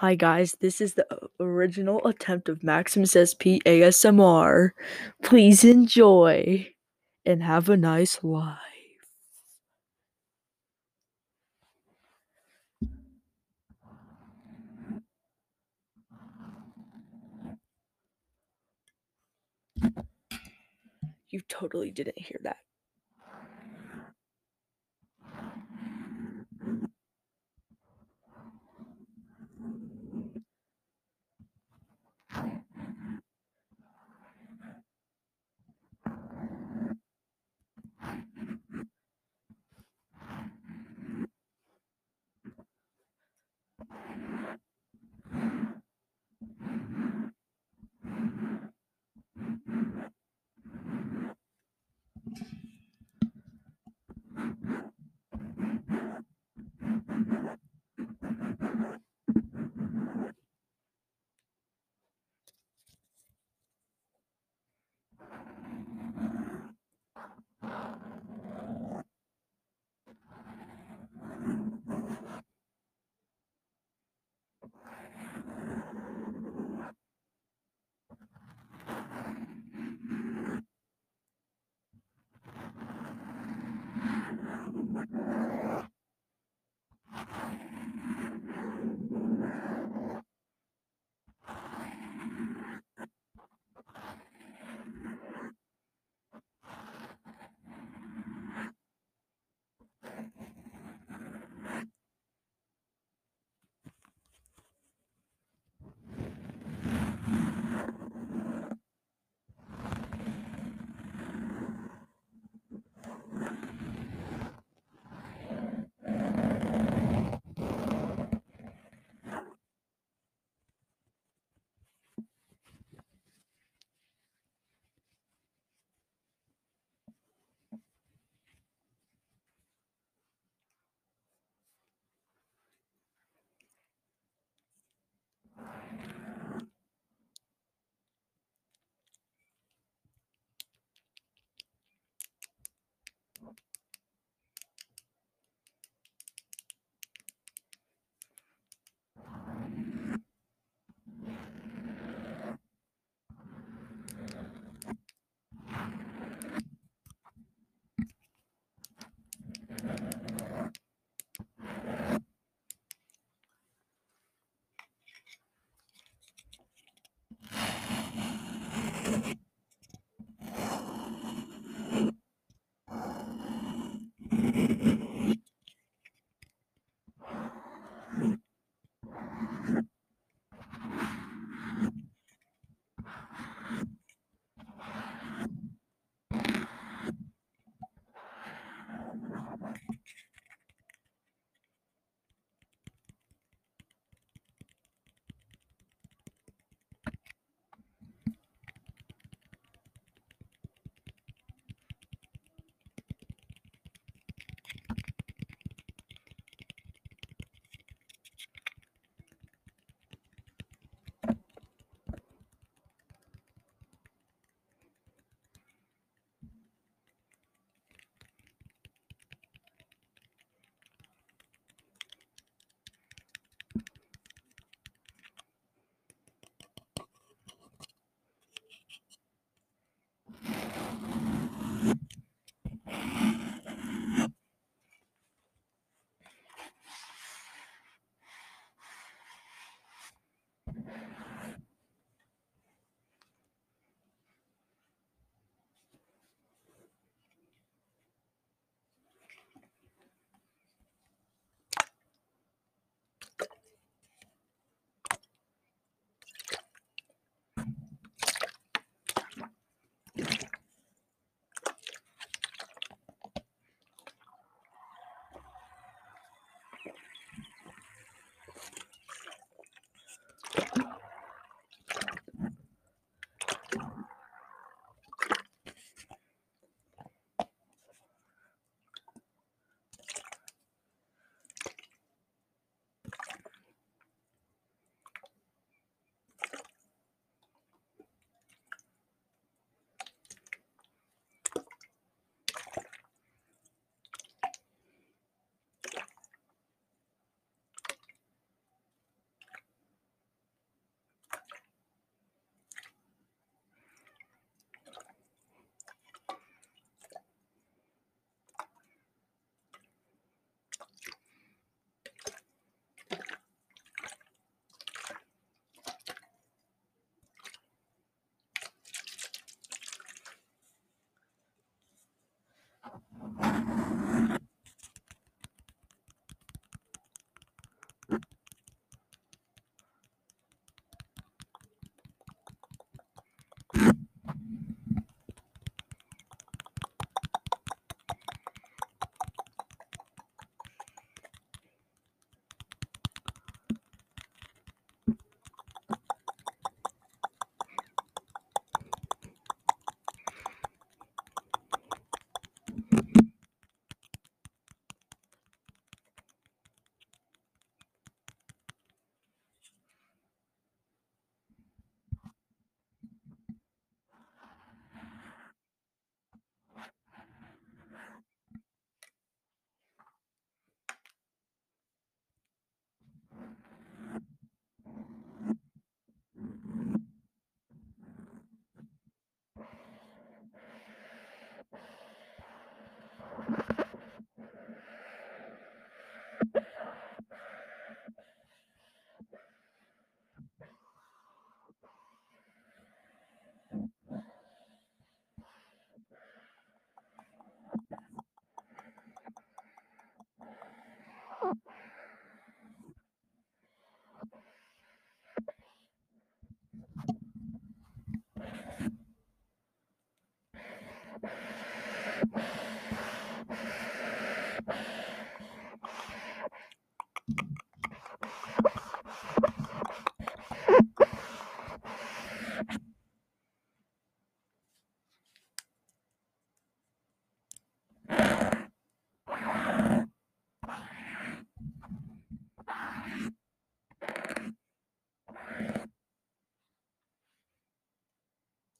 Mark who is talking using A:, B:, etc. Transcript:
A: Hi guys, this is the original attempt of Maximus SP ASMR. Please enjoy and have a nice life. You totally didn't hear that.